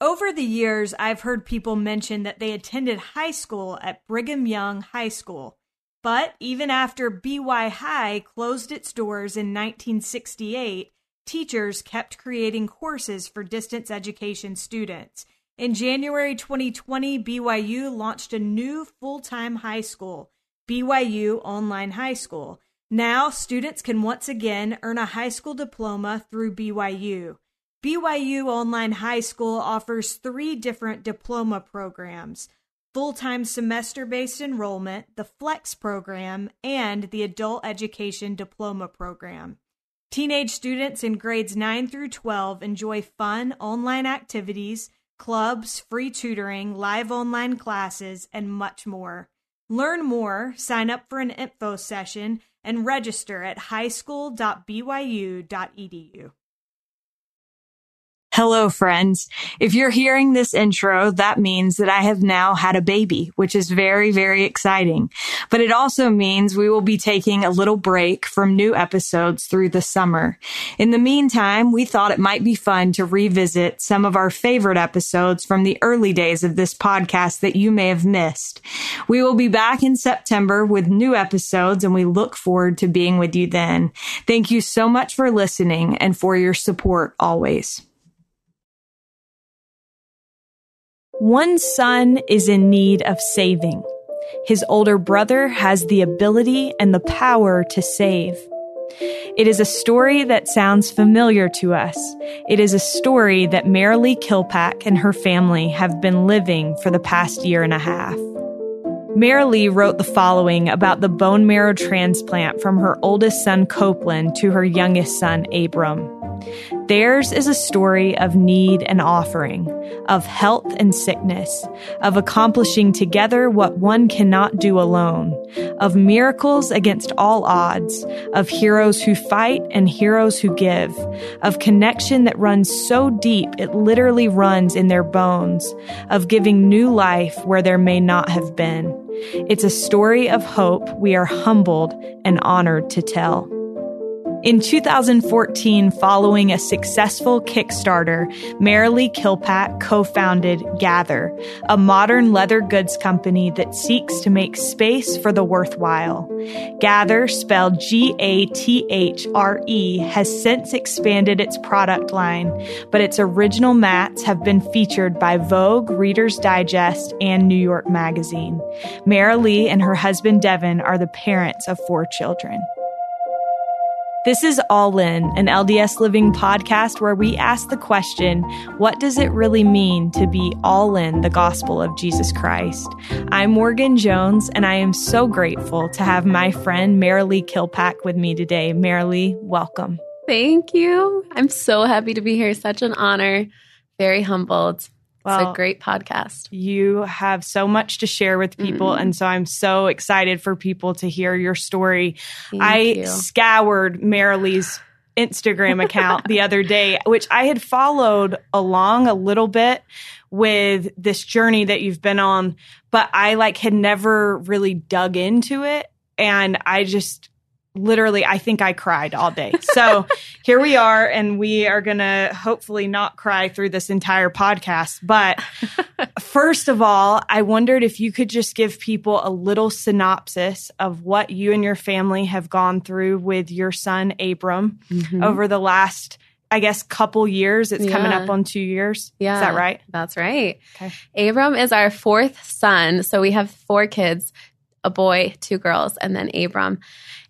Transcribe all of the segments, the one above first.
Over the years, I've heard people mention that they attended high school at Brigham Young High School. But even after BY High closed its doors in 1968, teachers kept creating courses for distance education students. In January 2020, BYU launched a new full time high school, BYU Online High School. Now, students can once again earn a high school diploma through BYU. BYU Online High School offers three different diploma programs full time semester based enrollment, the FLEX program, and the Adult Education Diploma program. Teenage students in grades 9 through 12 enjoy fun online activities, clubs, free tutoring, live online classes, and much more. Learn more, sign up for an info session, and register at highschool.byu.edu. Hello, friends. If you're hearing this intro, that means that I have now had a baby, which is very, very exciting. But it also means we will be taking a little break from new episodes through the summer. In the meantime, we thought it might be fun to revisit some of our favorite episodes from the early days of this podcast that you may have missed. We will be back in September with new episodes and we look forward to being with you then. Thank you so much for listening and for your support always. One son is in need of saving. His older brother has the ability and the power to save. It is a story that sounds familiar to us. It is a story that Marilee Killpack and her family have been living for the past year and a half. Marilee wrote the following about the bone marrow transplant from her oldest son Copeland to her youngest son Abram. Theirs is a story of need and offering, of health and sickness, of accomplishing together what one cannot do alone, of miracles against all odds, of heroes who fight and heroes who give, of connection that runs so deep it literally runs in their bones, of giving new life where there may not have been. It's a story of hope we are humbled and honored to tell. In 2014, following a successful Kickstarter, Marilee Killpack co-founded Gathre, a modern leather goods company that seeks to make space for the worthwhile. Gathre, spelled G-A-T-H-R-E, has since expanded its product line, but its original mats have been featured by Vogue, Reader's Digest, and New York Magazine. Marilee and her husband Devin are the parents of four children. This is All In, an LDS Living podcast where we ask the question what does it really mean to be all in the gospel of Jesus Christ? I'm Morgan Jones, and I am so grateful to have my friend Marilee Killpack with me today. Marilee, welcome. Thank you. I'm so happy to be here. Such an honor. Very humbled. Well, it's a great podcast. You have so much to share with people. Mm-hmm. And so I'm so excited for people to hear your story. Thank I you. scoured Marilee's Instagram account the other day, which I had followed along a little bit with this journey that you've been on, but I like had never really dug into it. And I just literally, I think I cried all day. So here we are, and we are going to hopefully not cry through this entire podcast. But first of all, I wondered if you could just give people a little synopsis of what you and your family have gone through with your son, Abram, mm-hmm. over the last I guess couple years. It's yeah. coming up on two years. Yeah. Is that right? That's right. Okay. Abram is our fourth son. So we have four kids, a boy, two girls, and then Abram.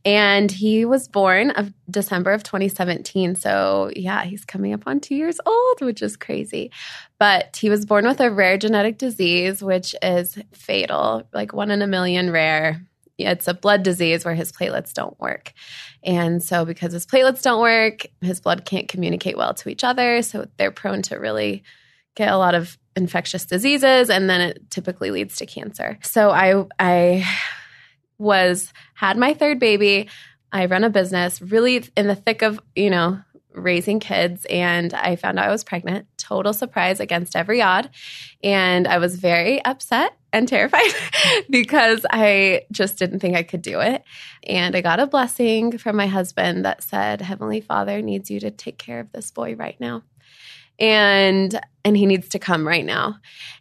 And he was born of December of 2017. So yeah, he's coming up on two years old, which is crazy. But he was born with a rare genetic disease, which is fatal, like one in a million rare. It's a blood disease where his platelets don't work. And so, because his platelets don't work, his blood can't communicate well to each other. So, they're prone to really get a lot of infectious diseases and then it typically leads to cancer. So I I was had my third baby. I run a business really in the thick of, you know, raising kids and I found out I was pregnant. Total surprise against every odd. And I was very upset and terrified because I just didn't think I could do it. And I got a blessing from my husband that said, Heavenly Father needs you to take care of this boy right now. And and he needs to come right now.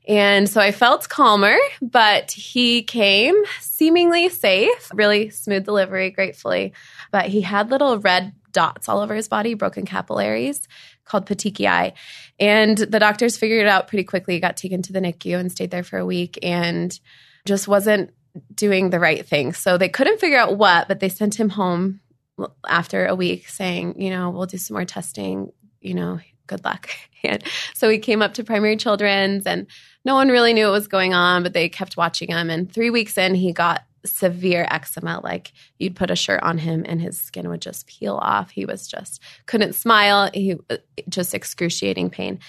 And so I felt calmer, but he came seemingly safe, really smooth delivery, gratefully. But he had little red dots all over his body, broken capillaries called petechiae. And the doctors figured it out pretty quickly, He got taken to the NICU and stayed there for a week and just wasn't doing the right thing. So they couldn't figure out what, but they sent him home after a week saying, you know, we'll do some more testing, you know, good luck. And so we came up to primary children's and no one really knew what was going on, but they kept watching him. And three weeks in, he got severe eczema. Like you'd put a shirt on him and his skin would just peel off. He was just couldn't smile. He just excruciating pain.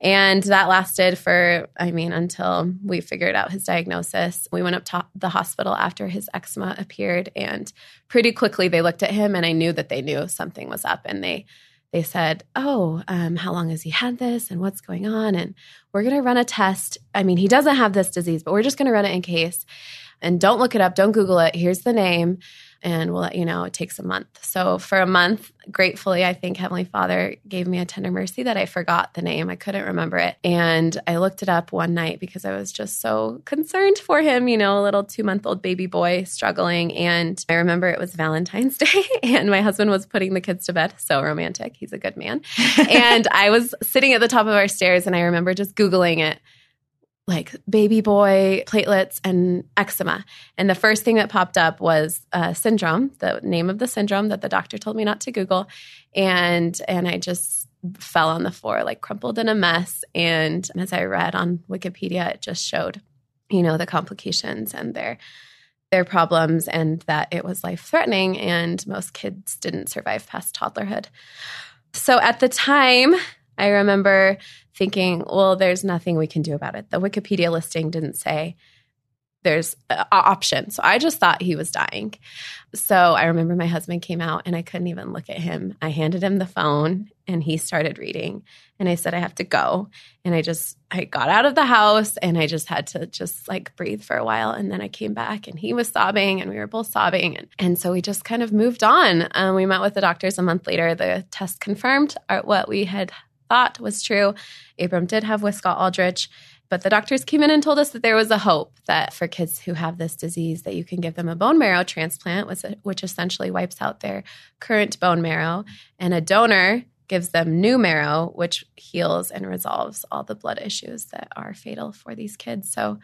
And that lasted for, I mean, until we figured out his diagnosis. We went up to the hospital after his eczema appeared, and pretty quickly they looked at him, and I knew that they knew something was up. And they they said, Oh, um, how long has he had this and what's going on? And we're going to run a test. I mean, he doesn't have this disease, but we're just going to run it in case. And don't look it up, don't Google it. Here's the name and we'll let you know. It takes a month. So for a month, gratefully, I think Heavenly Father gave me a tender mercy that I forgot the name. I couldn't remember it. And I looked it up one night because I was just so concerned for him, you know, a little two month old baby boy struggling. And I remember it was Valentine's Day and my husband was putting the kids to bed. So romantic. He's a good man. and I was sitting at the top of our stairs and I remember just Googling it like baby boy platelets and eczema. And the first thing that popped up was a syndrome, the name of the syndrome that the doctor told me not to Google. And and I just fell on the floor, like crumpled in a mess. And as I read on Wikipedia, it just showed, you know, the complications and their their problems and that it was life threatening and most kids didn't survive past toddlerhood. So at the time, I remember thinking, well, there's nothing we can do about it. The Wikipedia listing didn't say there's an option. So I just thought he was dying. So I remember my husband came out and I couldn't even look at him. I handed him the phone and he started reading. And I said, I have to go. And I just, I got out of the house and I just had to just like breathe for a while. And then I came back and he was sobbing and we were both sobbing. And, and so we just kind of moved on. Um, we met with the doctors a month later. The test confirmed our, what we had thought was true. Abram did have Wiskott Aldrich, but the doctors came in and told us that there was a hope that for kids who have this disease that you can give them a bone marrow transplant, which essentially wipes out their current bone marrow, and a donor gives them new marrow, which heals and resolves all the blood issues that are fatal for these kids. So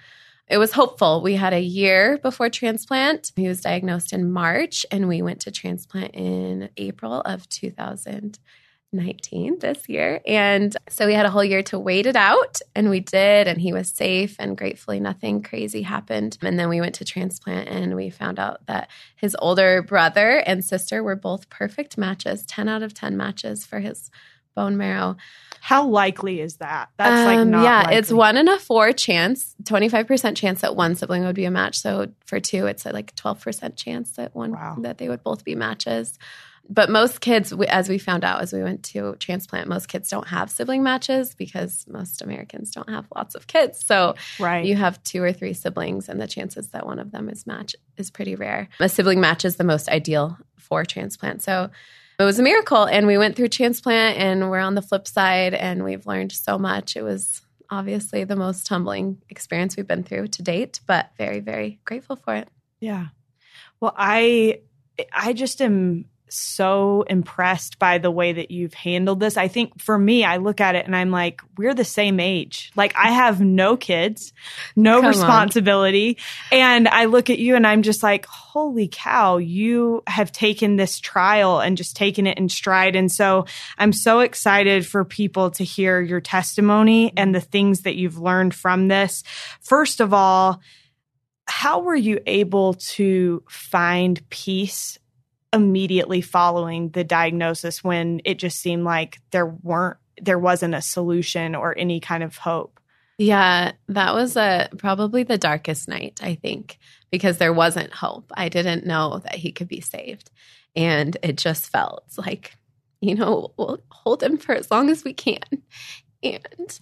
it was hopeful. We had a year before transplant. He was diagnosed in March, and we went to transplant in April of 2000. 19 this year. And so we had a whole year to wait it out, and we did. And he was safe, and gratefully, nothing crazy happened. And then we went to transplant, and we found out that his older brother and sister were both perfect matches 10 out of 10 matches for his bone marrow. How likely is that? That's like um, not yeah, likely. it's one in a four chance, twenty five percent chance that one sibling would be a match. So for two, it's a like twelve percent chance that one Wow. that they would both be matches. But most kids, as we found out as we went to transplant, most kids don't have sibling matches because most Americans don't have lots of kids. So right. you have two or three siblings, and the chances that one of them is match is pretty rare. A sibling match is the most ideal for transplant. So it was a miracle, and we went through transplant, and we're on the flip side, and we've learned so much. It was obviously the most humbling experience we've been through to date, but very, very grateful for it. Yeah. Well, I I just am so impressed by the way that you've handled this. I think for me, I look at it and I'm like, we're the same age. Like I have no kids, no Come on. responsibility. And I look at you and I'm just like, holy cow, you have taken this trial and just taken it in stride. And so I'm so excited for people to hear your testimony and the things that you've learned from this. First of all, how were you able to find peace immediately following the diagnosis when it just seemed like there weren't there wasn't a solution or any kind of hope Yeah, that was a probably the darkest night, I think, because there wasn't hope. I didn't know that he could be saved. And it just felt like, you know, we'll hold him for as long as we can and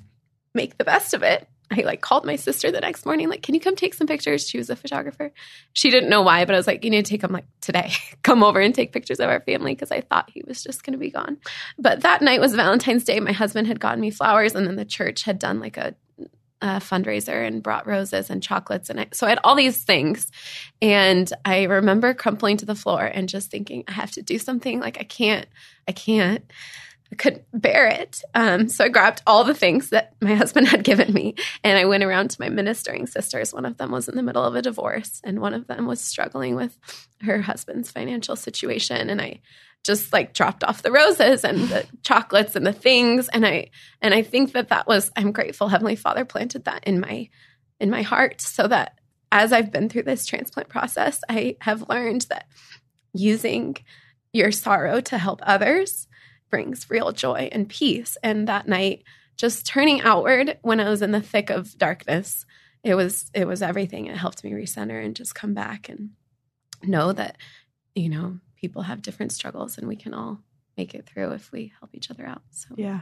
make the best of it. I like called my sister the next morning, like, can you come take some pictures? She was a photographer. She didn't know why, but I was like, you need to take them like today. come over and take pictures of our family because I thought he was just going to be gone. But that night was Valentine's Day. My husband had gotten me flowers, and then the church had done like a, a fundraiser and brought roses and chocolates. And I, so I had all these things. And I remember crumpling to the floor and just thinking, I have to do something. Like, I can't, I can't. I couldn't bear it. Um, so I grabbed all the things that my husband had given me and I went around to my ministering sisters. One of them was in the middle of a divorce and one of them was struggling with her husband's financial situation. And I just like dropped off the roses and the chocolates and the things. And I, and I think that that was, I'm grateful Heavenly Father planted that in my, in my heart so that as I've been through this transplant process, I have learned that using your sorrow to help others brings real joy and peace. And that night, just turning outward when I was in the thick of darkness, it was it was everything. It helped me recenter and just come back and know that, you know, people have different struggles and we can all make it through if we help each other out. So yeah.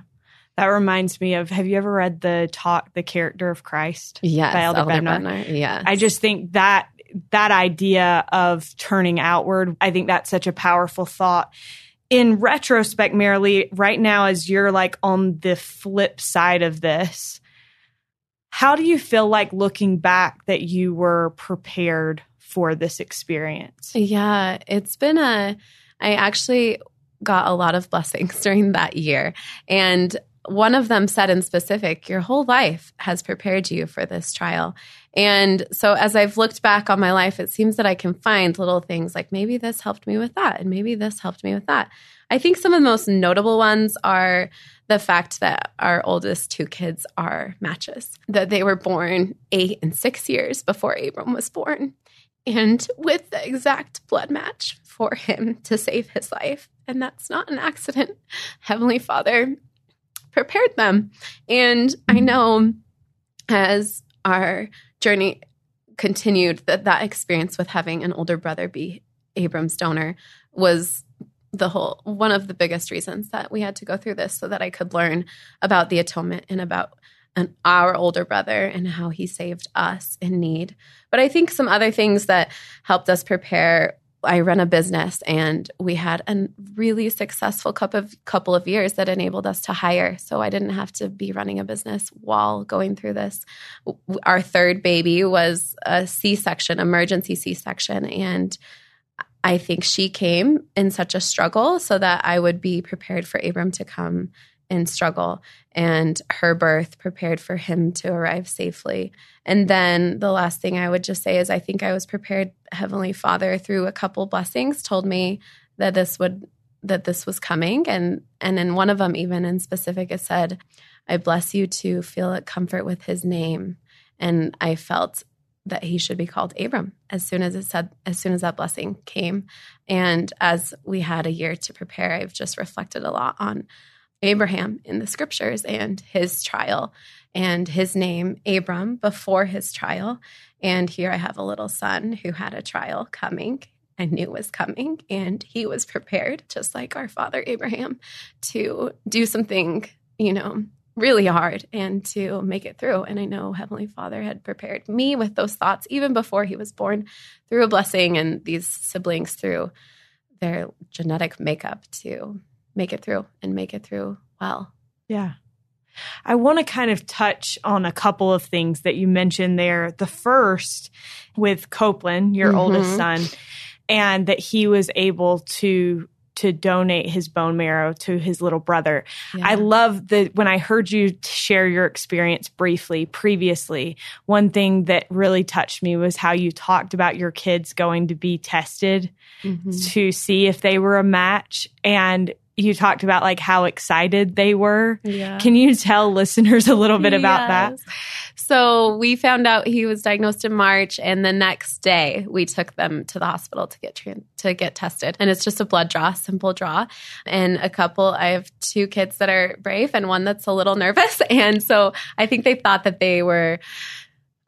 That reminds me of have you ever read the talk The Character of Christ? Yes, by Elder, Elder Bednar? Yes. I just think that that idea of turning outward, I think that's such a powerful thought in retrospect, Marilee, right now, as you're like on the flip side of this, how do you feel like looking back that you were prepared for this experience? Yeah, it's been a, I actually got a lot of blessings during that year. And one of them said in specific, Your whole life has prepared you for this trial. And so as I've looked back on my life, it seems that I can find little things like maybe this helped me with that, and maybe this helped me with that. I think some of the most notable ones are the fact that our oldest two kids are matches, that they were born eight and six years before Abram was born, and with the exact blood match for him to save his life. And that's not an accident. Heavenly Father prepared them. And I know as our journey continued that that experience with having an older brother be Abram's donor was the whole one of the biggest reasons that we had to go through this so that I could learn about the atonement and about an, our older brother and how he saved us in need. But I think some other things that helped us prepare I run a business and we had a really successful couple of couple of years that enabled us to hire. So I didn't have to be running a business while going through this. Our third baby was a C-section, emergency C-section and I think she came in such a struggle so that I would be prepared for Abram to come and struggle and her birth prepared for him to arrive safely. And then the last thing I would just say is I think I was prepared heavenly father through a couple blessings told me that this would that this was coming. And and in one of them even in specific it said I bless you to feel at comfort with his name. And I felt that he should be called Abram as soon as it said as soon as that blessing came. And as we had a year to prepare I've just reflected a lot on Abraham in the scriptures and his trial and his name, Abram, before his trial. And here I have a little son who had a trial coming. I knew was coming, and he was prepared, just like our father Abraham, to do something, you know, really hard and to make it through. And I know Heavenly Father had prepared me with those thoughts even before he was born through a blessing and these siblings through their genetic makeup to make it through and make it through well. Yeah. I want to kind of touch on a couple of things that you mentioned there. The first with Copeland, your mm-hmm. oldest son, and that he was able to to donate his bone marrow to his little brother. Yeah. I love that when I heard you share your experience briefly previously, one thing that really touched me was how you talked about your kids going to be tested mm-hmm. to see if they were a match and you talked about like how excited they were. Yeah. Can you tell listeners a little bit about yes. that? So we found out he was diagnosed in March, and the next day we took them to the hospital to get to get tested. And it's just a blood draw, simple draw. And a couple, I have two kids that are brave and one that's a little nervous, and so I think they thought that they were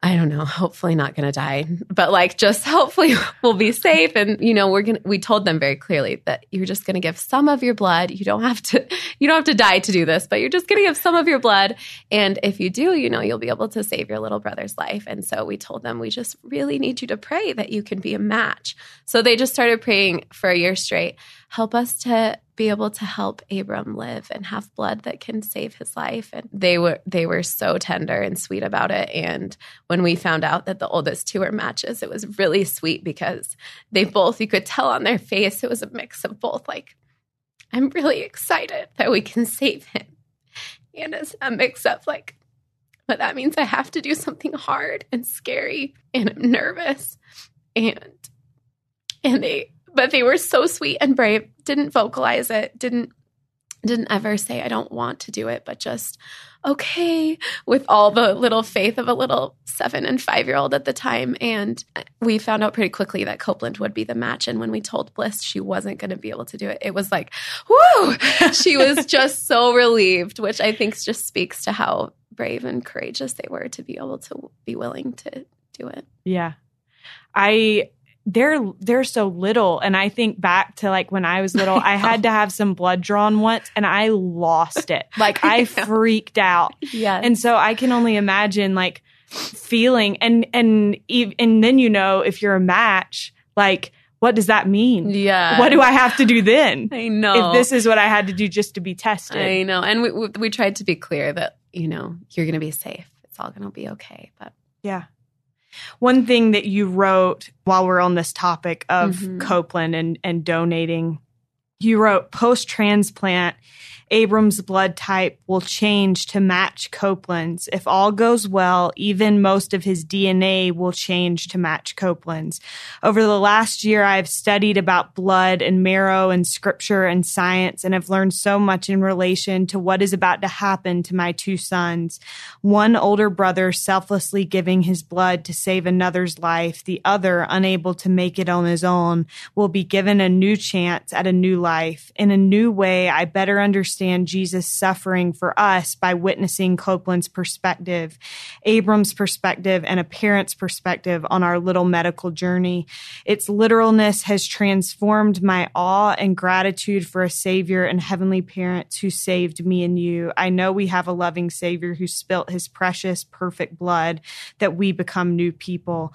I don't know, hopefully not going to die, but like just hopefully we'll be safe. And, you know, we're going to, we told them very clearly that you're just going to give some of your blood. You don't have to, you don't have to die to do this, but you're just going to give some of your blood. And if you do, you know, you'll be able to save your little brother's life. And so we told them, we just really need you to pray that you can be a match. So they just started praying for a year straight. Help us to be able to help Abram live and have blood that can save his life. And they were they were so tender and sweet about it. And when we found out that the oldest two were matches, it was really sweet because they both you could tell on their face it was a mix of both like, I'm really excited that we can save him. And it's a mix of like, but that means I have to do something hard and scary and I'm nervous. And and they but they were so sweet and brave. Didn't vocalize it. Didn't didn't ever say I don't want to do it, but just okay with all the little faith of a little seven and five year old at the time. And we found out pretty quickly that Copeland would be the match. And when we told Bliss she wasn't going to be able to do it, it was like, whoo! she was just so relieved, which I think just speaks to how brave and courageous they were to be able to be willing to do it. Yeah. I they're they're so little. And i think back to like when i was little i, I had to have some blood drawn once and i lost it. Like i freaked out. Yeah and so i can only imagine like feeling and and and then you know if you're a match like what does that mean? Yeah. What do i have to do then? I know. If this is what i had to do just to be tested. I know. And we we, we tried to be clear that you know you're gonna be safe. It's all gonna be okay. But yeah one thing that you wrote while we're on this topic of mm-hmm. Copeland and, and donating, you wrote post transplant Abram's blood type will change to match Copeland's. If all goes well, even most of his DNA will change to match Copeland's. Over the last year, I've studied about blood and marrow and scripture and science and have learned so much in relation to what is about to happen to my two sons. One older brother selflessly giving his blood to save another's life. The other, unable to make it on his own, will be given a new chance at a new life. In a new way, I better understand understand Jesus' suffering for us by witnessing Copeland's perspective, Abram's perspective, and a parent's perspective on our little medical journey. Its literalness has transformed my awe and gratitude for a Savior and Heavenly Parents who saved me and you. I know we have a loving Savior who spilt his precious, perfect blood that we become new people.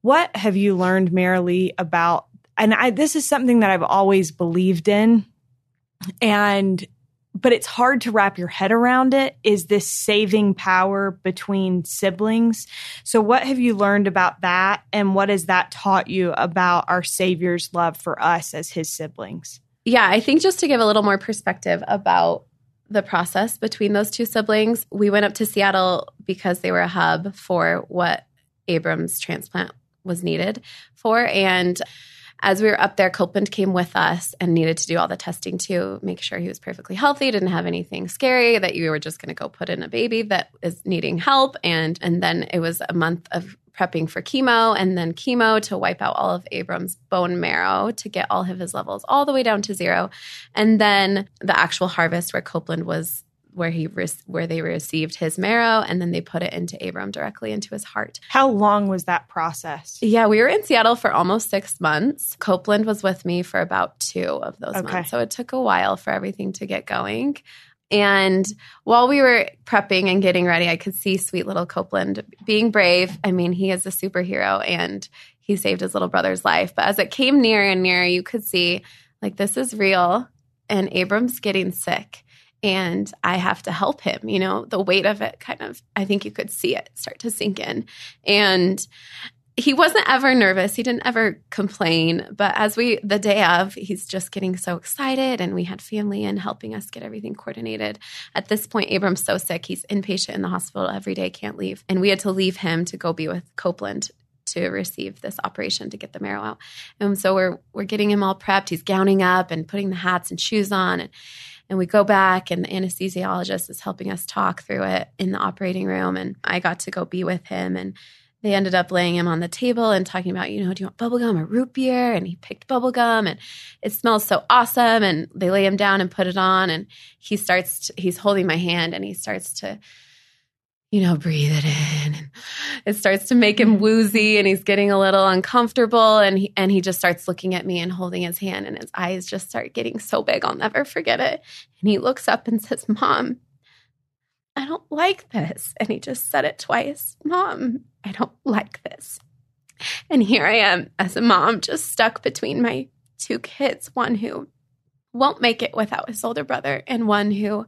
What have you learned, Marilee, about and I, this is something that I've always believed in and but it's hard to wrap your head around it is this saving power between siblings. So what have you learned about that and what has that taught you about our savior's love for us as his siblings? Yeah, I think just to give a little more perspective about the process between those two siblings, we went up to Seattle because they were a hub for what Abram's transplant was needed for and as we were up there, Copeland came with us and needed to do all the testing to make sure he was perfectly healthy, didn't have anything scary, that you were just going to go put in a baby that is needing help. And, and then it was a month of prepping for chemo and then chemo to wipe out all of Abram's bone marrow to get all of his levels all the way down to zero. And then the actual harvest where Copeland was where he where they received his marrow and then they put it into Abram directly into his heart. How long was that process? Yeah, we were in Seattle for almost 6 months. Copeland was with me for about 2 of those okay. months. So it took a while for everything to get going. And while we were prepping and getting ready, I could see sweet little Copeland being brave. I mean, he is a superhero and he saved his little brother's life. But as it came nearer and nearer, you could see like this is real and Abram's getting sick and I have to help him. You know, the weight of it kind of, I think you could see it start to sink in. And he wasn't ever nervous. He didn't ever complain. But as we, the day of, he's just getting so excited. And we had family in helping us get everything coordinated. At this point, Abram's so sick. He's inpatient in the hospital every day, can't leave. And we had to leave him to go be with Copeland to receive this operation to get the marrow out. And so we're we're getting him all prepped. He's gowning up and putting the hats and shoes on and and we go back, and the anesthesiologist is helping us talk through it in the operating room. And I got to go be with him. And they ended up laying him on the table and talking about, you know, do you want bubblegum or root beer? And he picked bubblegum and it smells so awesome. And they lay him down and put it on. And he starts, to, he's holding my hand and he starts to, you know, breathe it in. And it starts to make him woozy and he's getting a little uncomfortable. And he, and he just starts looking at me and holding his hand and his eyes just start getting so big. I'll never forget it. And he looks up and says, Mom, I don't like this. And he just said it twice Mom, I don't like this. And here I am as a mom, just stuck between my two kids one who won't make it without his older brother, and one who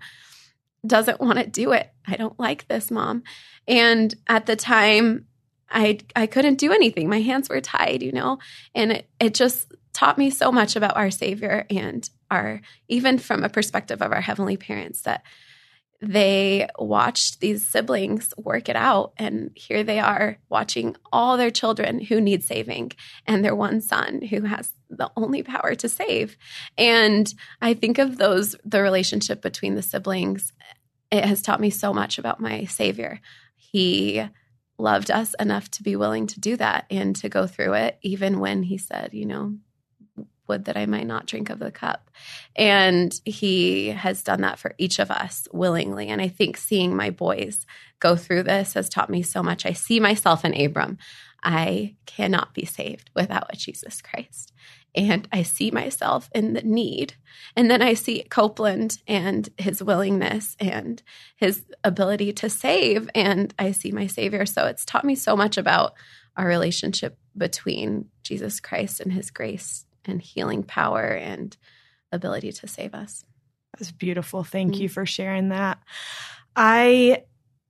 doesn't want to do it. I don't like this, mom. And at the time, I I couldn't do anything. My hands were tied, you know, and it, it just taught me so much about our Savior and our even from a perspective of our heavenly parents that they watched these siblings work it out and here they are watching all their children who need saving and their one son who has the only power to save. And i think of those the relationship between the siblings. It has taught me so much about my savior. He loved us enough to be willing to do that and to go through it even when he said you know would that I might not drink of the cup. And he has done that for each of us willingly. And I think seeing my boys go through this has taught me so much. I see myself in Abram. I cannot be saved without Jesus Christ. And I see myself in the need. And then I see Copeland and his willingness and his ability to save. And I see my Savior. So it's taught me so much about our relationship between Jesus Christ and his grace and healing power and ability to save us. That's beautiful. Thank mm-hmm. you for sharing that. I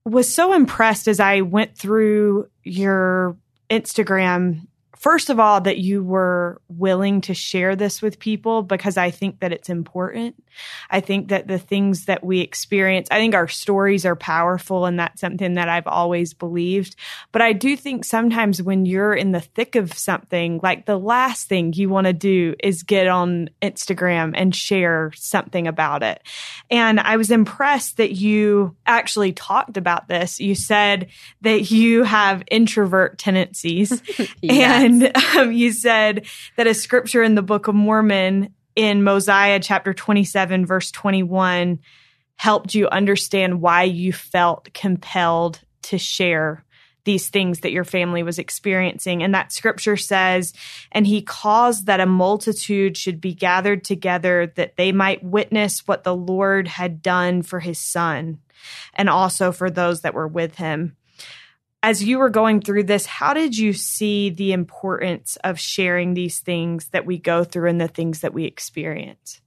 was so impressed as I went through your Instagram first of all, that you were willing to share this with people because I think that it's important. I think that the things that we experience, I think our stories are powerful and that's something that I've always believed. But I do think sometimes when you're in the thick of something, like the last thing you want to do is get on Instagram and share something about it. And I was impressed that you actually talked about this. You said that you have introvert tendencies yes. and um, you said that a scripture in the Book of Mormon in Mosiah chapter 27, verse 21, helped you understand why you felt compelled to share these things that your family was experiencing. And that scripture says, and he caused that a multitude should be gathered together that they might witness what the Lord had done for his son and also for those that were with him as you were going through this, how did you see the importance of sharing these things that we go through and the things that we experience?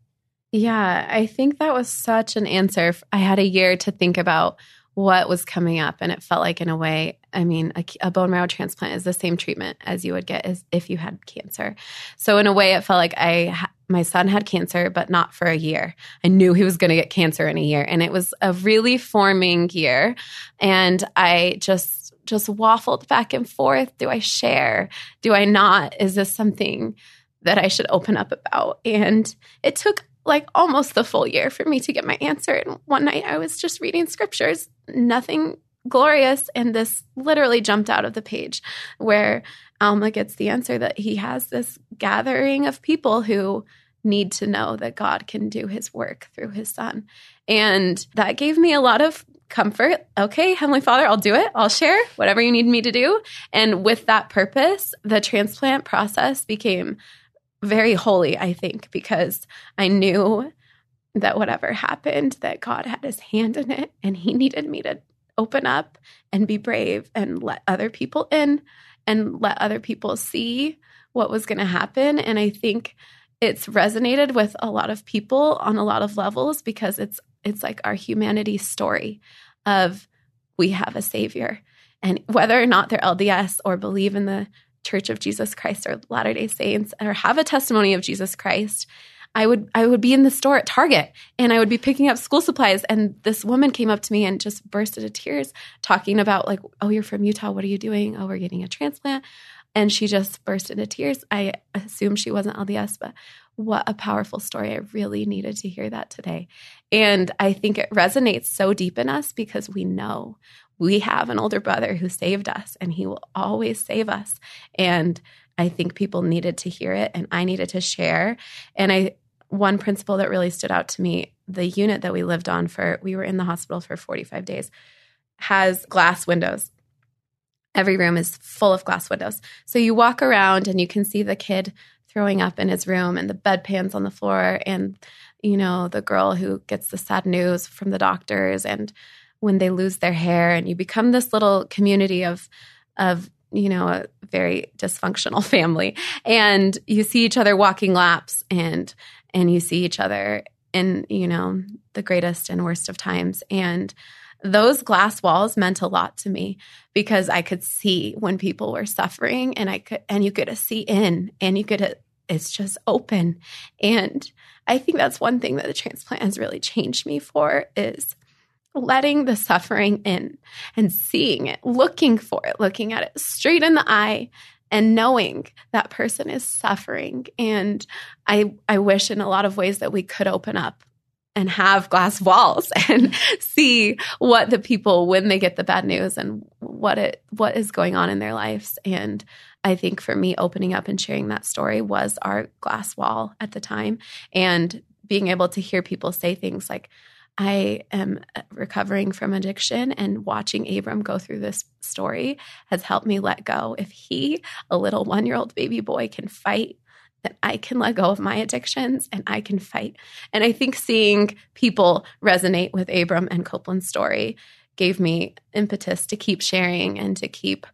Yeah, I think that was such an answer. I had a year to think about what was coming up, and it felt like, in a way, I mean, a, a bone marrow transplant is the same treatment as you would get as if you had cancer. So, in a way, it felt like I my son had cancer, but not for a year. I knew he was going to get cancer in a year, and it was a really forming year, and I just just waffled back and forth. Do I share? Do I not? Is this something that I should open up about? And it took like almost the full year for me to get my answer. And one night I was just reading scriptures, nothing glorious. And this literally jumped out of the page where Alma gets the answer that he has this gathering of people who need to know that God can do his work through his son. And that gave me a lot of comfort. Okay, Heavenly Father, I'll do it. I'll share whatever you need me to do. And with that purpose, the transplant process became very holy, I think, because I knew that whatever happened, that God had his hand in it and he needed me to open up and be brave and let other people in and let other people see what was going to happen. And I think it's resonated with a lot of people on a lot of levels because it's it's like our humanity story of we have a savior. And whether or not they're LDS or believe in the Church of Jesus Christ or Latter-day Saints or have a testimony of Jesus Christ, I would I would be in the store at Target and I would be picking up school supplies and this woman came up to me and just burst into tears talking about like oh you're from Utah what are you doing oh we're getting a transplant and she just burst into tears I assume she wasn't LDS but what a powerful story. I really needed to hear that today. And I think it resonates so deep in us because we know we have an older brother who saved us and he will always save us. And I think people needed to hear it and I needed to share. And I, one principle that really stood out to me the unit that we lived on for, we were in the hospital for 45 days. has glass windows. Every room is full of glass windows. So you walk around and you can see the kid throwing up in his room and the bedpans on the floor and you know the girl who gets the sad news from the doctors and when they lose their hair and you become this little community of of you know a very dysfunctional family. And you see each other walking laps and and you see each other in you know the greatest and worst of times. And those glass walls meant a lot to me because I could see when people were suffering and I could and you could see in and you could it's just open and I think that's one thing that the transplant has really changed me for is letting the suffering in and seeing it, looking for it, looking at it straight in the eye and knowing that person is suffering. And I, I wish in a lot of ways that we could open up and have glass walls and see what the people when they get the bad news and what it what is going on in their lives and i think for me opening up and sharing that story was our glass wall at the time and being able to hear people say things like I am uh, recovering from addiction, and watching Abram go through this story has helped me let go. If he, a little one year old baby boy, can fight, then I can let go of my addictions and I can fight. And I think seeing people resonate with Abram and Copeland's story gave me impetus to keep sharing and to keep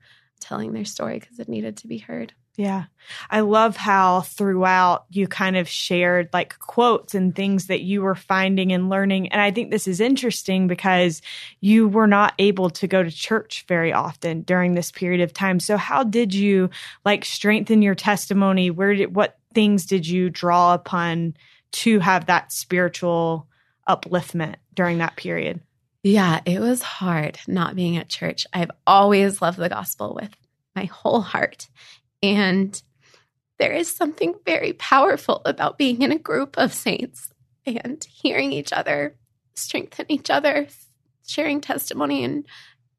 telling their story because it needed to be heard. Yeah. I love how throughout you kind of shared like quotes and things that you were finding and learning. And I think this is interesting because you were not able to go to church very often during this period of time. So how did you like strengthen your testimony? Where did what things did you draw upon to have that spiritual upliftment during that period? Yeah, it was hard not being at church. I've always loved the gospel with my whole heart. And there is something very powerful about being in a group of saints and hearing each other, strengthen each other, sharing testimony and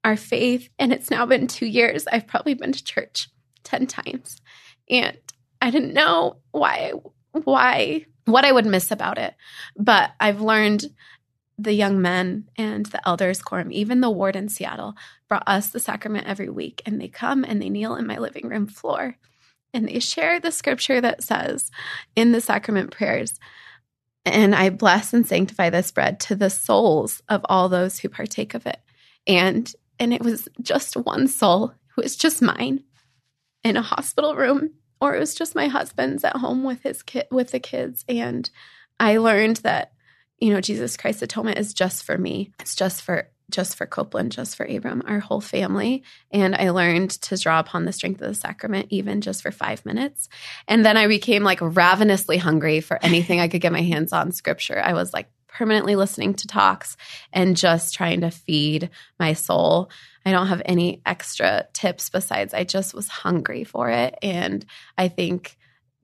our faith. And it's now been two years. I've probably been to church 10 times. And I didn't know why, why, what I would miss about it. But I've learned the young men and the elders quorum, even the ward in Seattle, brought us the sacrament every week. And they come and they kneel in my living room floor and they share the scripture that says in the sacrament prayers, and I bless and sanctify this bread to the souls of all those who partake of it. And and it was just one soul who was just mine in a hospital room, or it was just my husband's at home with his kid with the kids. And I learned that you know, Jesus Christ's atonement is just for me. It's just for just for Copeland, just for Abram, our whole family. And I learned to draw upon the strength of the sacrament, even just for five minutes. And then I became like ravenously hungry for anything I could get my hands on scripture. I was like permanently listening to talks and just trying to feed my soul. I don't have any extra tips besides I just was hungry for it. And I think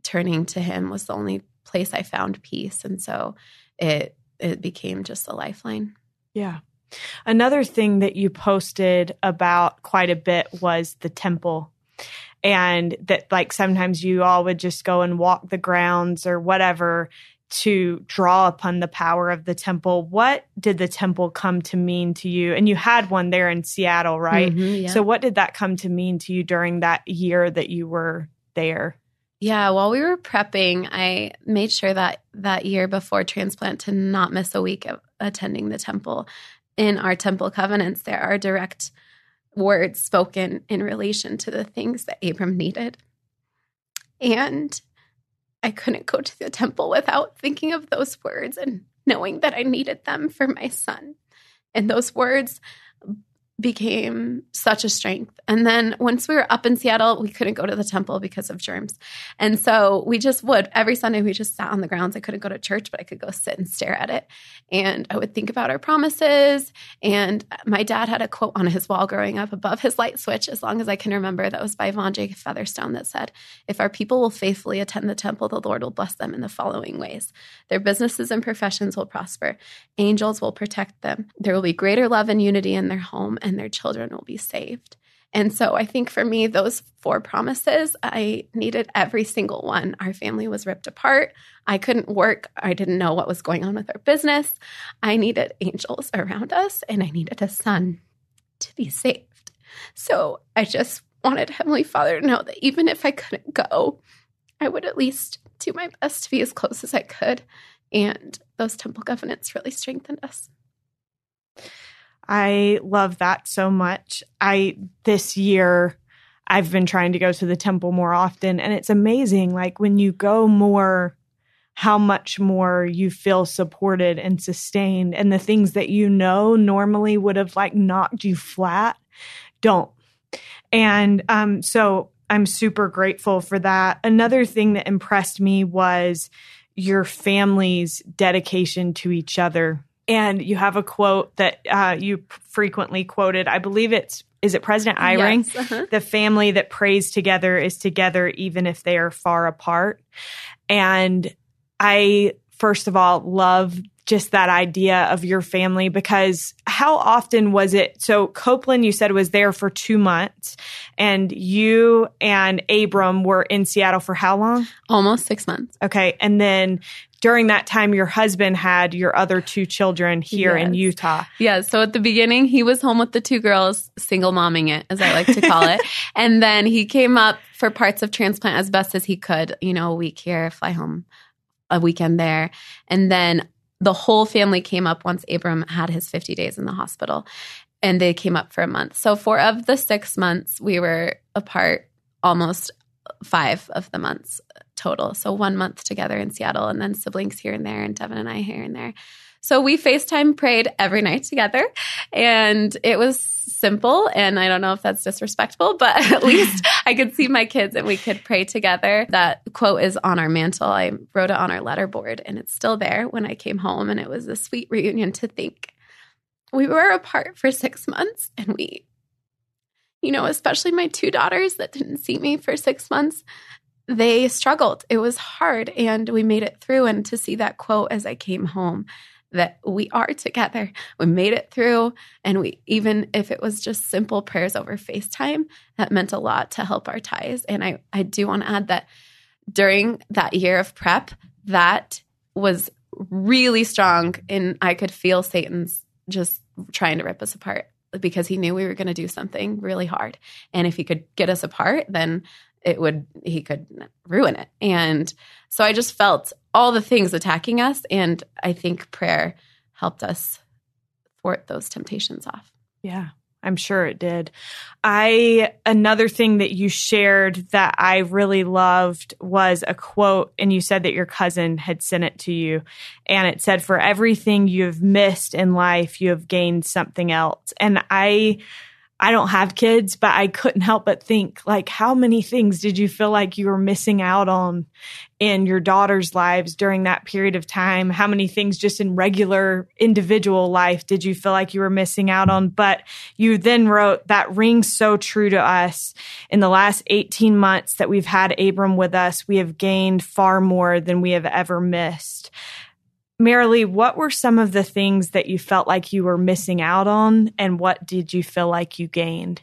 turning to him was the only place I found peace. And so it it became just a lifeline. Yeah. Another thing that you posted about quite a bit was the temple. And that, like, sometimes you all would just go and walk the grounds or whatever to draw upon the power of the temple. What did the temple come to mean to you? And you had one there in Seattle, right? Mm-hmm, yeah. So, what did that come to mean to you during that year that you were there? Yeah, while we were prepping, I made sure that that year before transplant to not miss a week of attending the temple. In our temple covenants, there are direct words spoken in relation to the things that Abram needed. And I couldn't go to the temple without thinking of those words and knowing that I needed them for my son. And those words became such a strength. And then once we were up in Seattle, we couldn't go to the temple because of germs. And so we just would every Sunday we just sat on the grounds. I couldn't go to church, but I could go sit and stare at it. And I would think about our promises. And my dad had a quote on his wall growing up above his light switch, as long as I can remember, that was by Vaughn J. Featherstone that said, If our people will faithfully attend the temple, the Lord will bless them in the following ways. Their businesses and professions will prosper. Angels will protect them. There will be greater love and unity in their home and their children will be saved. And so I think for me, those four promises, I needed every single one. Our family was ripped apart. I couldn't work. I didn't know what was going on with our business. I needed angels around us and I needed a son. to be saved. So I just wanted Heavenly Father to know that even if I couldn't go, I would at least do my best to be as close as I could. And those temple covenants really strengthened us. I love that so much. I this year I've been trying to go to the temple more often and it's amazing like when you go more how much more you feel supported and sustained and the things that you know normally would have like knocked you flat don't. And um so I'm super grateful for that. Another thing that impressed me was your family's dedication to each other. And you have a quote that uh, you frequently quoted. I believe it's is it President Eyring? Yes, uh-huh. The family that prays together is together even if they are far apart. And I first of all love just that idea of your family because how often was it? So Copeland, you said was there for two months and you and Abram were in Seattle for how long? Almost six months. Okay. And then during that time, your husband had your other two children here yes. in Utah. Yeah. So at the beginning, he was home with the two girls, single momming it, as I like to call it. and then he came up for parts of transplant as best as he could, you know, a week here, fly home a weekend there. And then the whole family came up once Abram had his 50 days in the hospital and they came up for a month. So, four of the six months, we were apart almost five of the months total. So, one month together in Seattle and then siblings here and there, and Devin and I here and there. So, we FaceTime prayed every night together and it was simple. And I don't know if that's disrespectful, but at least I could see my kids and we could pray together. That quote is on our mantle. I wrote it on our letterboard and it's still there when I came home. And it was a sweet reunion to think we were apart for six months and we, you know, especially my two daughters that didn't see me for six months, they struggled. It was hard and we made it through. And to see that quote as I came home, that we are together. We made it through. And we, even if it was just simple prayers over FaceTime, that meant a lot to help our ties. And I, I do want to add that during that year of prep, that was really strong. And I could feel Satan's just trying to rip us apart because he knew we were going to do something really hard. And if he could get us apart, then it would he could ruin it. And so I just felt all the things attacking us and I think prayer helped us thwart those temptations off. Yeah. I'm sure it did. I another thing that you shared that I really loved was a quote and you said that your cousin had sent it to you and it said for everything you've missed in life you have gained something else. And I I don't have kids, but I couldn't help but think like how many things did you feel like you were missing out on in your daughter's lives during that period of time? How many things just in regular individual life did you feel like you were missing out on? But you then wrote that rings so true to us. In the last 18 months that we've had Abram with us, we have gained far more than we have ever missed. Marilee, what were some of the things that you felt like you were missing out on, and what did you feel like you gained?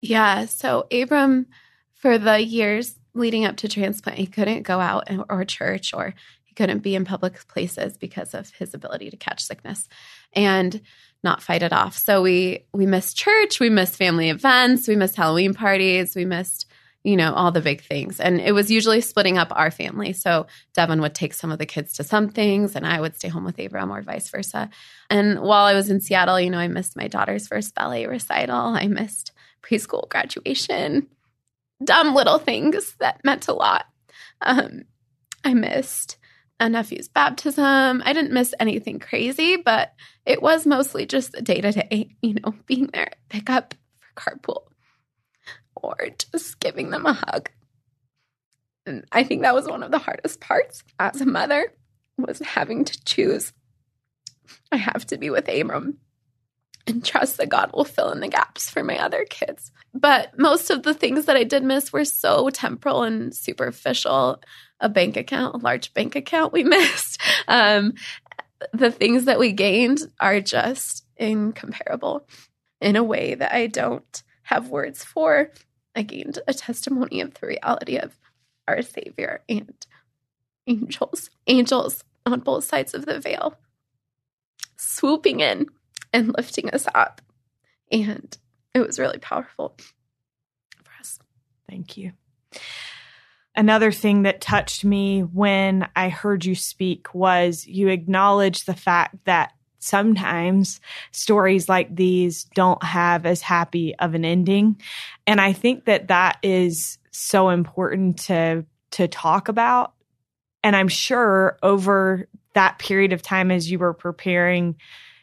Yeah, so Abram, for the years leading up to transplant, he couldn't go out or church or he couldn't be in public places because of his ability to catch sickness and not fight it off. So we we missed church, we missed family events, we missed Halloween parties, we missed you know, all the big things. And it was usually splitting up our family. So Devin would take some of the kids to some things and I would stay home with Abram or vice versa. And while I was in Seattle, you know, I missed my daughter's first ballet recital. I missed preschool graduation, dumb little things that meant a lot. Um, I missed a nephew's baptism. I didn't miss anything crazy, but it was mostly just the day to day, you know, being there, pick up for carpool or just giving them a hug. And I think that was one of the hardest parts as a mother was having to choose. I have to be with Abram and trust that God will fill in the gaps for my other kids. But most of the things that I did miss were so temporal and superficial. A bank account, a large bank account we missed. Um, the things that we gained are just incomparable in a way that I don't have words for. I gained a testimony of the reality of our Savior and angels, angels on both sides of the veil, swooping in and lifting us up. And it was really powerful for us. Thank you. Another thing that touched me when I heard you speak was you acknowledged the fact that sometimes stories like these don't have as happy of an ending. And I think that that is so important to to talk about. And I'm sure over that period of time as you were preparing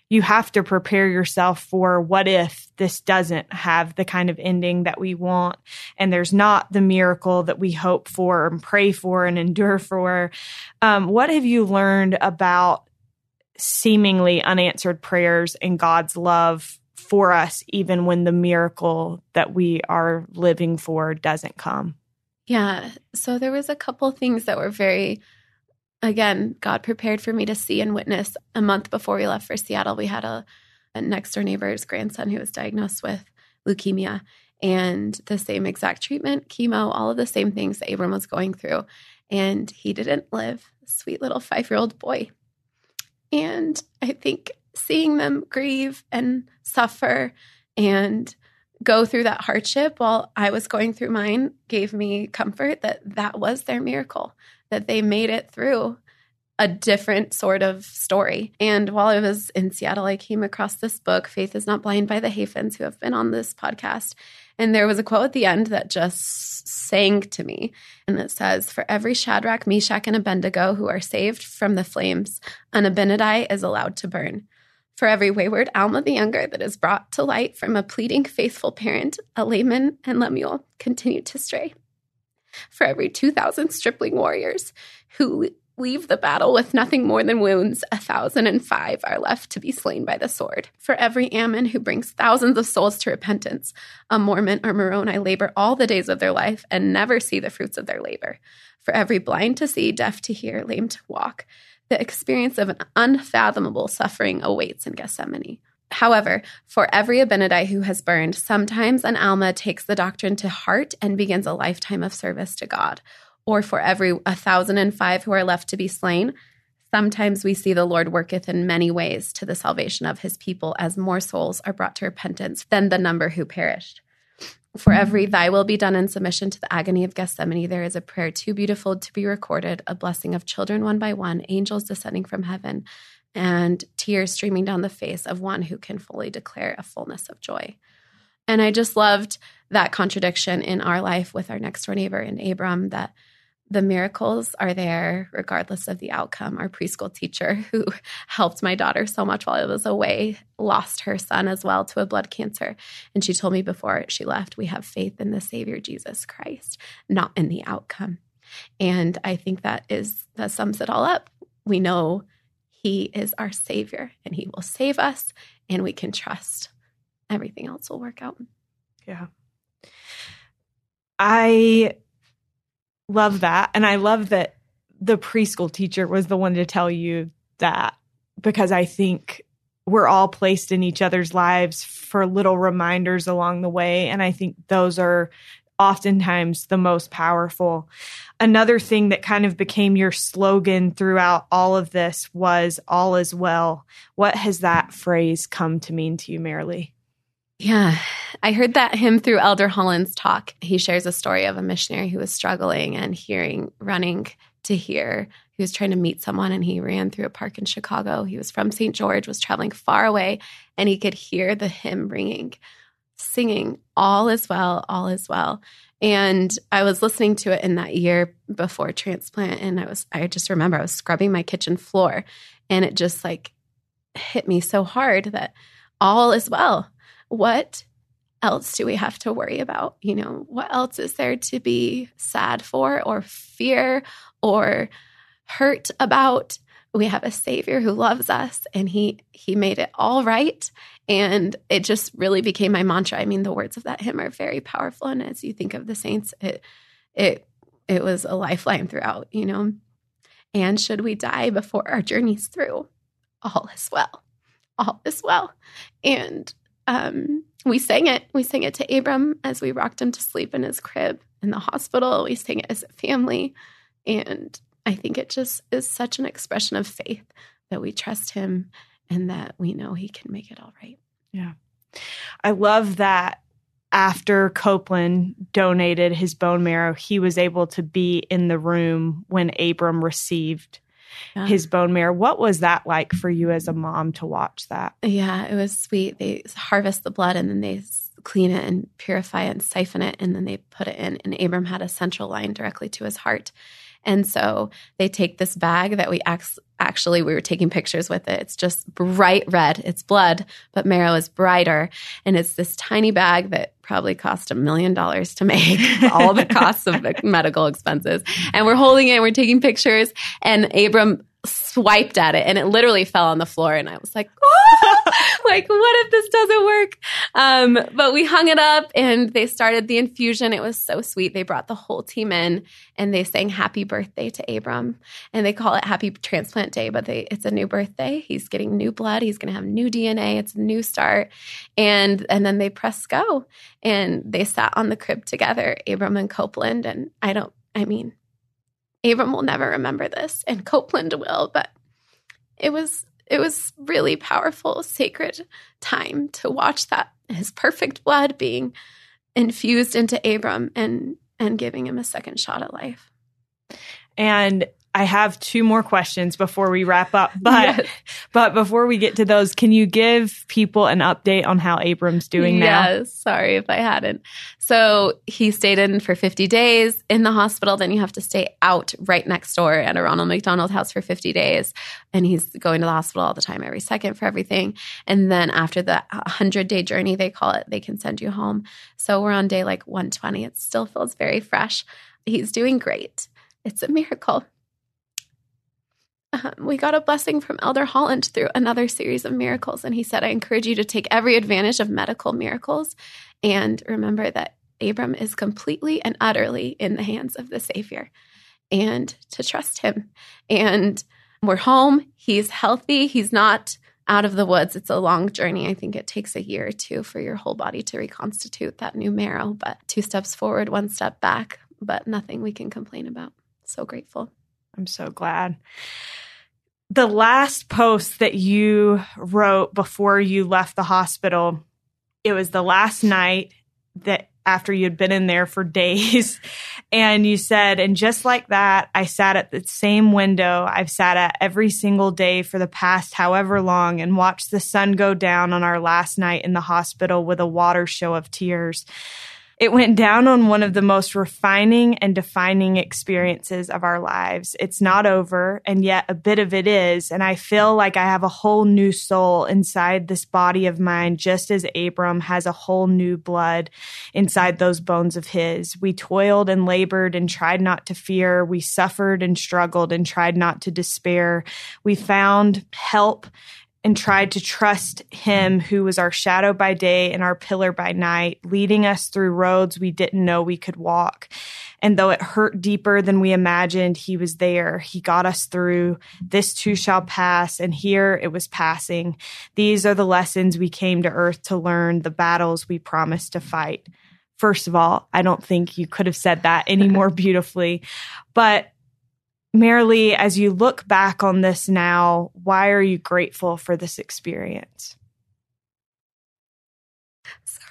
you have to prepare yourself for what if this doesn't have the kind of ending that we want and there's not the miracle that we hope for and pray for and endure for. Um, what have you learned about seemingly unanswered prayers and God's love for us, even when the miracle that we are living for doesn't come? Yeah. So there was a couple things that were very again, God prepared for me to see and witness. A month before we left for Seattle, we had a, a next door neighbor's grandson who was diagnosed with leukemia and the same exact treatment, chemo, all of the same things that Abram was going through. And he didn't live, sweet little five year old boy. And I think seeing them grieve and suffer and go through that hardship while I was going through mine gave me comfort that that was their miracle, that they made it through a different sort of story. And while I was in Seattle, I came across this book, Faith is Not Blind by the Hafens, who have been on this podcast. And there was a quote at the end that just sang to me. And it says, For every Shadrach, Meshach, and Abednego who are saved from the flames, an Abinadi is allowed to burn. For every wayward Alma the Younger that is brought to light from a pleading, faithful parent, a Laman and Lemuel continue to stray. For every 2,000 stripling warriors who leave the battle with nothing more than wounds, a thousand and five are left to be slain by the sword. For every Ammon who brings thousands of souls to repentance, a Mormon or Moroni labor all the days of their life and never see the fruits of their labor. For every blind to see, deaf to hear, lame to walk, the experience of an unfathomable suffering awaits in Gethsemane. However, for every Abinadi who has burned, sometimes an Alma takes the doctrine to heart and begins a lifetime of service to God. Or for every a thousand and five who are left to be slain, sometimes we see the Lord worketh in many ways to the salvation of his people as more souls are brought to repentance than the number who perished. For every thy will be done in submission to the agony of Gethsemane, there is a prayer too beautiful to be recorded, a blessing of children one by one, angels descending from heaven, and tears streaming down the face of one who can fully declare a fullness of joy. And I just loved that contradiction in our life with our next door neighbor in Abram that the miracles are there regardless of the outcome. Our preschool teacher, who helped my daughter so much while I was away, lost her son as well to a blood cancer. And she told me before she left, we have faith in the Savior Jesus Christ, not in the outcome. And I think that is that sums it all up. We know he is our Savior and he will save us, and we can trust everything else will work out. Yeah. I love that. And I love that the preschool teacher was the one to tell you that because I think we're all placed in each other's lives for little reminders along the way. And I think those are oftentimes the most powerful. Another thing that kind of became your slogan throughout all of this was all is well. What has that phrase come to mean to you, Marilee? Yeah, I heard that hymn through Elder Holland's talk. He shares a story of a missionary who was struggling and hearing, running to hear. He was trying to meet someone and he ran through a park in Chicago. He was from St. George, was traveling far away, and he could hear the hymn ringing, singing, All is well, all is well. And I was listening to it in that year before transplant, and I was, I just remember I was scrubbing my kitchen floor, and it just like hit me so hard that all is well what else do we have to worry about? You know, what else is there to be sad for or fear or hurt about? We have a savior who loves us and he he made it all right and it just really became my mantra. I mean, the words of that hymn are very powerful and as you think of the saints, it it it was a lifeline throughout, you know. And should we die before our journey's through, all is well. All is well. And um, we sang it. We sang it to Abram as we rocked him to sleep in his crib in the hospital. We sang it as a family. And I think it just is such an expression of faith that we trust him and that we know he can make it all right. Yeah. I love that after Copeland donated his bone marrow, he was able to be in the room when Abram received yeah. his bone marrow. What was that like for you as a mom to watch that? Yeah, it was sweet. They harvest the blood and then they clean it and purify it and siphon it, and then they put it in. And Abram had a central line directly to his heart. And so they take this bag that we actually we were taking pictures with it. It's just bright red. It's blood, but marrow is brighter, and it's this tiny bag that probably cost a million dollars to make. all the costs of the medical expenses, and we're holding it. and We're taking pictures, and Abram swiped at it and it literally fell on the floor and I was like, like what if this doesn't work? Um, but we hung it up and they started the infusion. It was so sweet. They brought the whole team in and they sang happy birthday to Abram and they call it happy transplant day, but they, it's a new birthday. He's getting new blood. He's going to have new DNA. It's a new start. And, and then they press go and they sat on the crib together, Abram and Copeland. And I don't, I mean, Abram will never remember this, and Copeland will, but it was it was really powerful, sacred time to watch that his perfect blood being infused into Abram and and giving him a second shot at life. And I have two more questions before we wrap up. But yes. but before we get to those, can you give people an update on how Abram's doing now? Yes, sorry if I hadn't. So he stayed in for 50 days in the hospital. Then you have to stay out right next door at a Ronald McDonald house for 50 days. And he's going to the hospital all the time, every second for everything. And then after the 100 day journey, they call it, they can send you home. So we're on day like 120. It still feels very fresh. He's doing great. It's a miracle um, we got a blessing from Elder Holland through another series of miracles. And he said, I encourage you to take every advantage of medical miracles and remember that Abram is completely and utterly in the hands of the Savior and to trust him. And we're home. He's healthy. He's not out of the woods. It's a long journey. I think it takes a year or two for your whole body to reconstitute that new marrow, but two steps forward, one step back, but nothing we can complain about. So grateful. I'm so glad. The last post that you wrote before you left the hospital, it was the last night that after you'd been in there for days. And you said, and just like that, I sat at the same window I've sat at every single day for the past however long and watched the sun go down on our last night in the hospital with a water show of tears. It went down on one of the most refining and defining experiences of our lives. It's not over, and yet a bit of it is. And I feel like I have a whole new soul inside this body of mine, just as Abram has a whole new blood inside those bones of his. We toiled and labored and tried not to fear. We suffered and struggled and tried not to despair. We found help and tried to trust him who was our shadow by day and our pillar by night, leading us through roads we didn't know we could walk. And though it hurt deeper than we imagined, he was there. He got us through. This too shall pass. And here it was passing. These are the lessons we came to earth to learn, the battles we promised to fight. First of all, I don't think you could have said that any more beautifully, but Marilee, as you look back on this now, why are you grateful for this experience? Sorry.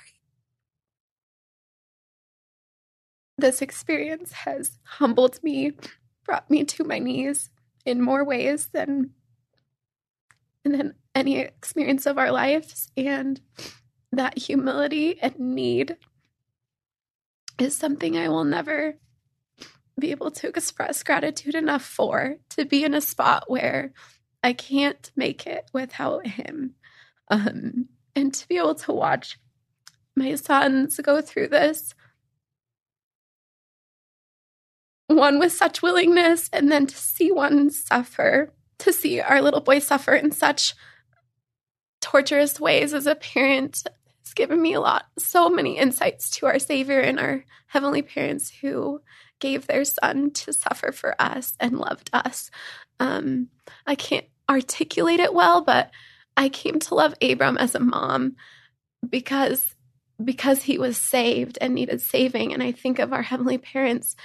This experience has humbled me, brought me to my knees in more ways than than any experience of our lives and that humility and need is something I will never be able to express gratitude enough for to be in a spot where I can't make it without him. Um, and to be able to watch my sons go through this one with such willingness and then to see one suffer to see our little boy suffer in such torturous ways as a parent has given me a lot so many insights to our savior and our heavenly parents who gave their son to suffer for us and loved us. Um, I can't articulate it well, but I came to love Abram as a mom because because he was saved and needed saving. And I think of our heavenly parents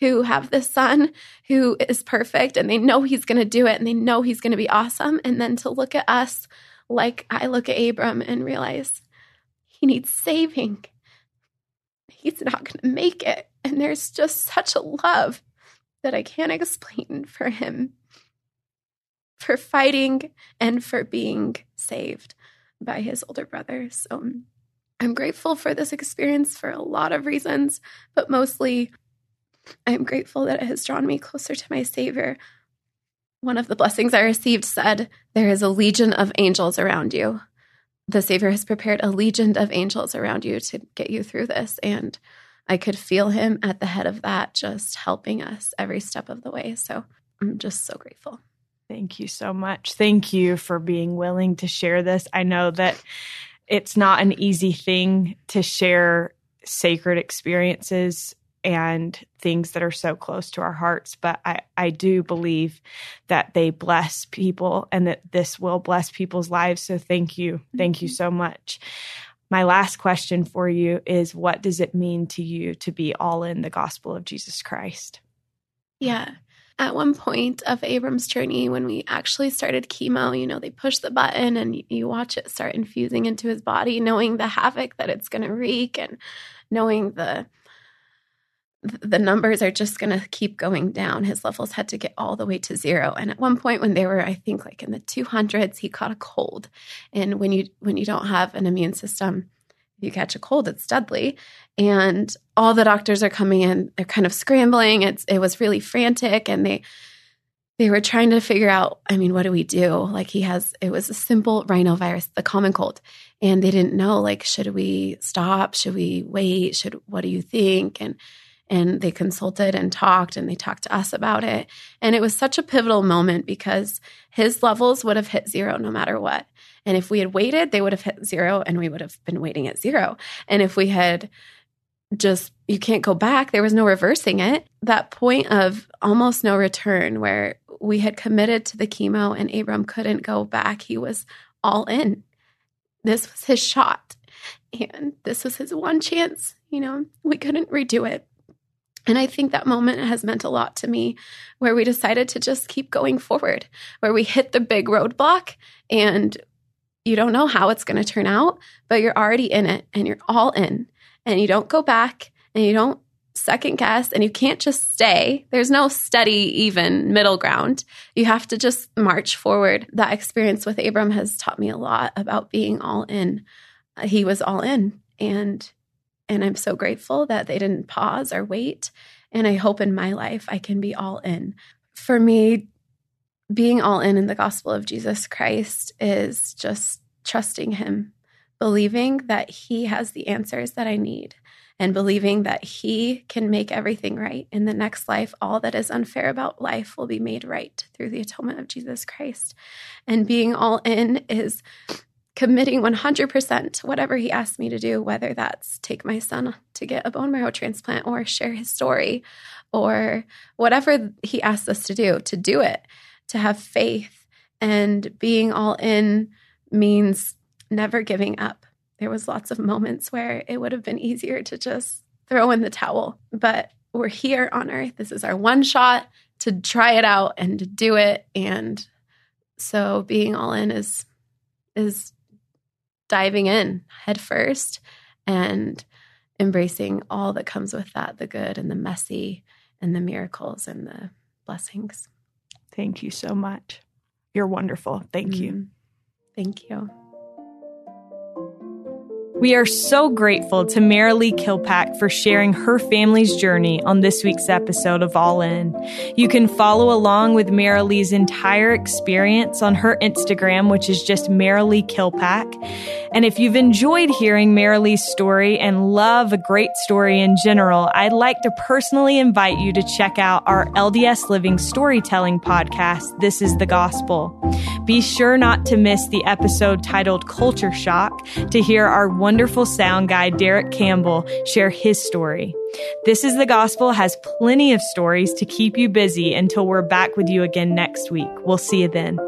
who have this son who is perfect and they know he's going to do it and they know he's going to be awesome. And then to look at us like I look at Abram and realize he needs saving. He's not going to make it. And there's just such a love that I can't explain for him for fighting and for being saved by his older brother. So I'm grateful for this experience for a lot of reasons, but mostly I'm grateful that it has drawn me closer to my Savior. One of the blessings I received said, There is a legion of angels around you. The Savior has prepared a legion of angels around you to get you through this. And I could feel him at the head of that, just helping us every step of the way. So I'm just so grateful. Thank you so much. Thank you for being willing to share this. I know that it's not an easy thing to share sacred experiences and things that are so close to our hearts. But I, I do believe that they bless people and that this will bless people's lives. So thank you. Thank you mm-hmm. so much. My last question for you is what does it mean to you to be all in the gospel of Jesus Christ? Yeah. At one point of Abram's journey, when we actually started chemo, you know, they push the button and you watch it start infusing into his body, knowing the havoc that it's going to wreak and knowing the the numbers are just going to keep going down. His levels had to get all the way to zero. And at one point when they were I think like in the 200s, he caught a cold. And when you when you don't have an immune system, you catch a cold, it's deadly. And all the doctors are coming in, they're kind of scrambling. It's it was really frantic and they they were trying to figure out, I mean, what do we do? Like he has it was a simple rhinovirus, the common cold. And they didn't know like should we stop? Should we wait? Should what do you think? And and they consulted and talked and they talked to us about it. And it was such a pivotal moment because his levels would have hit zero no matter what. And if we had waited, they would have hit zero and we would have been waiting at zero. And if we had just, you can't go back, there was no reversing it. That point of almost no return where we had committed to the chemo and Abram couldn't go back, he was all in. This was his shot. And this was his one chance. You know, we couldn't redo it. And I think that moment has meant a lot to me where we decided to just keep going forward, where we hit the big roadblock and you don't know how it's going to turn out, but you're already in it and you're all in and you don't go back and you don't second guess and you can't just stay. There's no steady, even middle ground. You have to just march forward. That experience with Abram has taught me a lot about being all in. Uh, he was all in and and I'm so grateful that they didn't pause or wait. And I hope in my life I can be all in. For me, being all in in the gospel of Jesus Christ is just trusting Him, believing that He has the answers that I need, and believing that He can make everything right. In the next life, all that is unfair about life will be made right through the atonement of Jesus Christ. And being all in is committing 100% to whatever he asked me to do, whether that's take my son to get a bone marrow transplant or share his story or whatever he asked us to do, to do it, to have faith. And being all in means never giving up. There was lots of moments where it would have been easier to just throw in the towel, but we're here on earth. This is our one shot to try it out and to do it and so being all in is is diving in head first and embracing all that comes with that the good and the messy and the miracles and the blessings. Thank you so much. You're wonderful. Thank mm-hmm. you. Thank you. We are so grateful to Marilee Killpack for sharing her family's journey on this week's episode of All In. You can follow along with Marilee's entire experience on her Instagram, which is just Marilee Killpack. And if you've enjoyed hearing Marilee's story and love a great story in general, I'd like to personally invite you to check out our LDS Living Storytelling podcast, This is the Gospel. Be sure not to miss the episode titled Culture Shock to hear our wonderful sound guy, Derek Campbell, share his story. This is the Gospel has plenty of stories to keep you busy until we're back with you again next week. We'll see you then.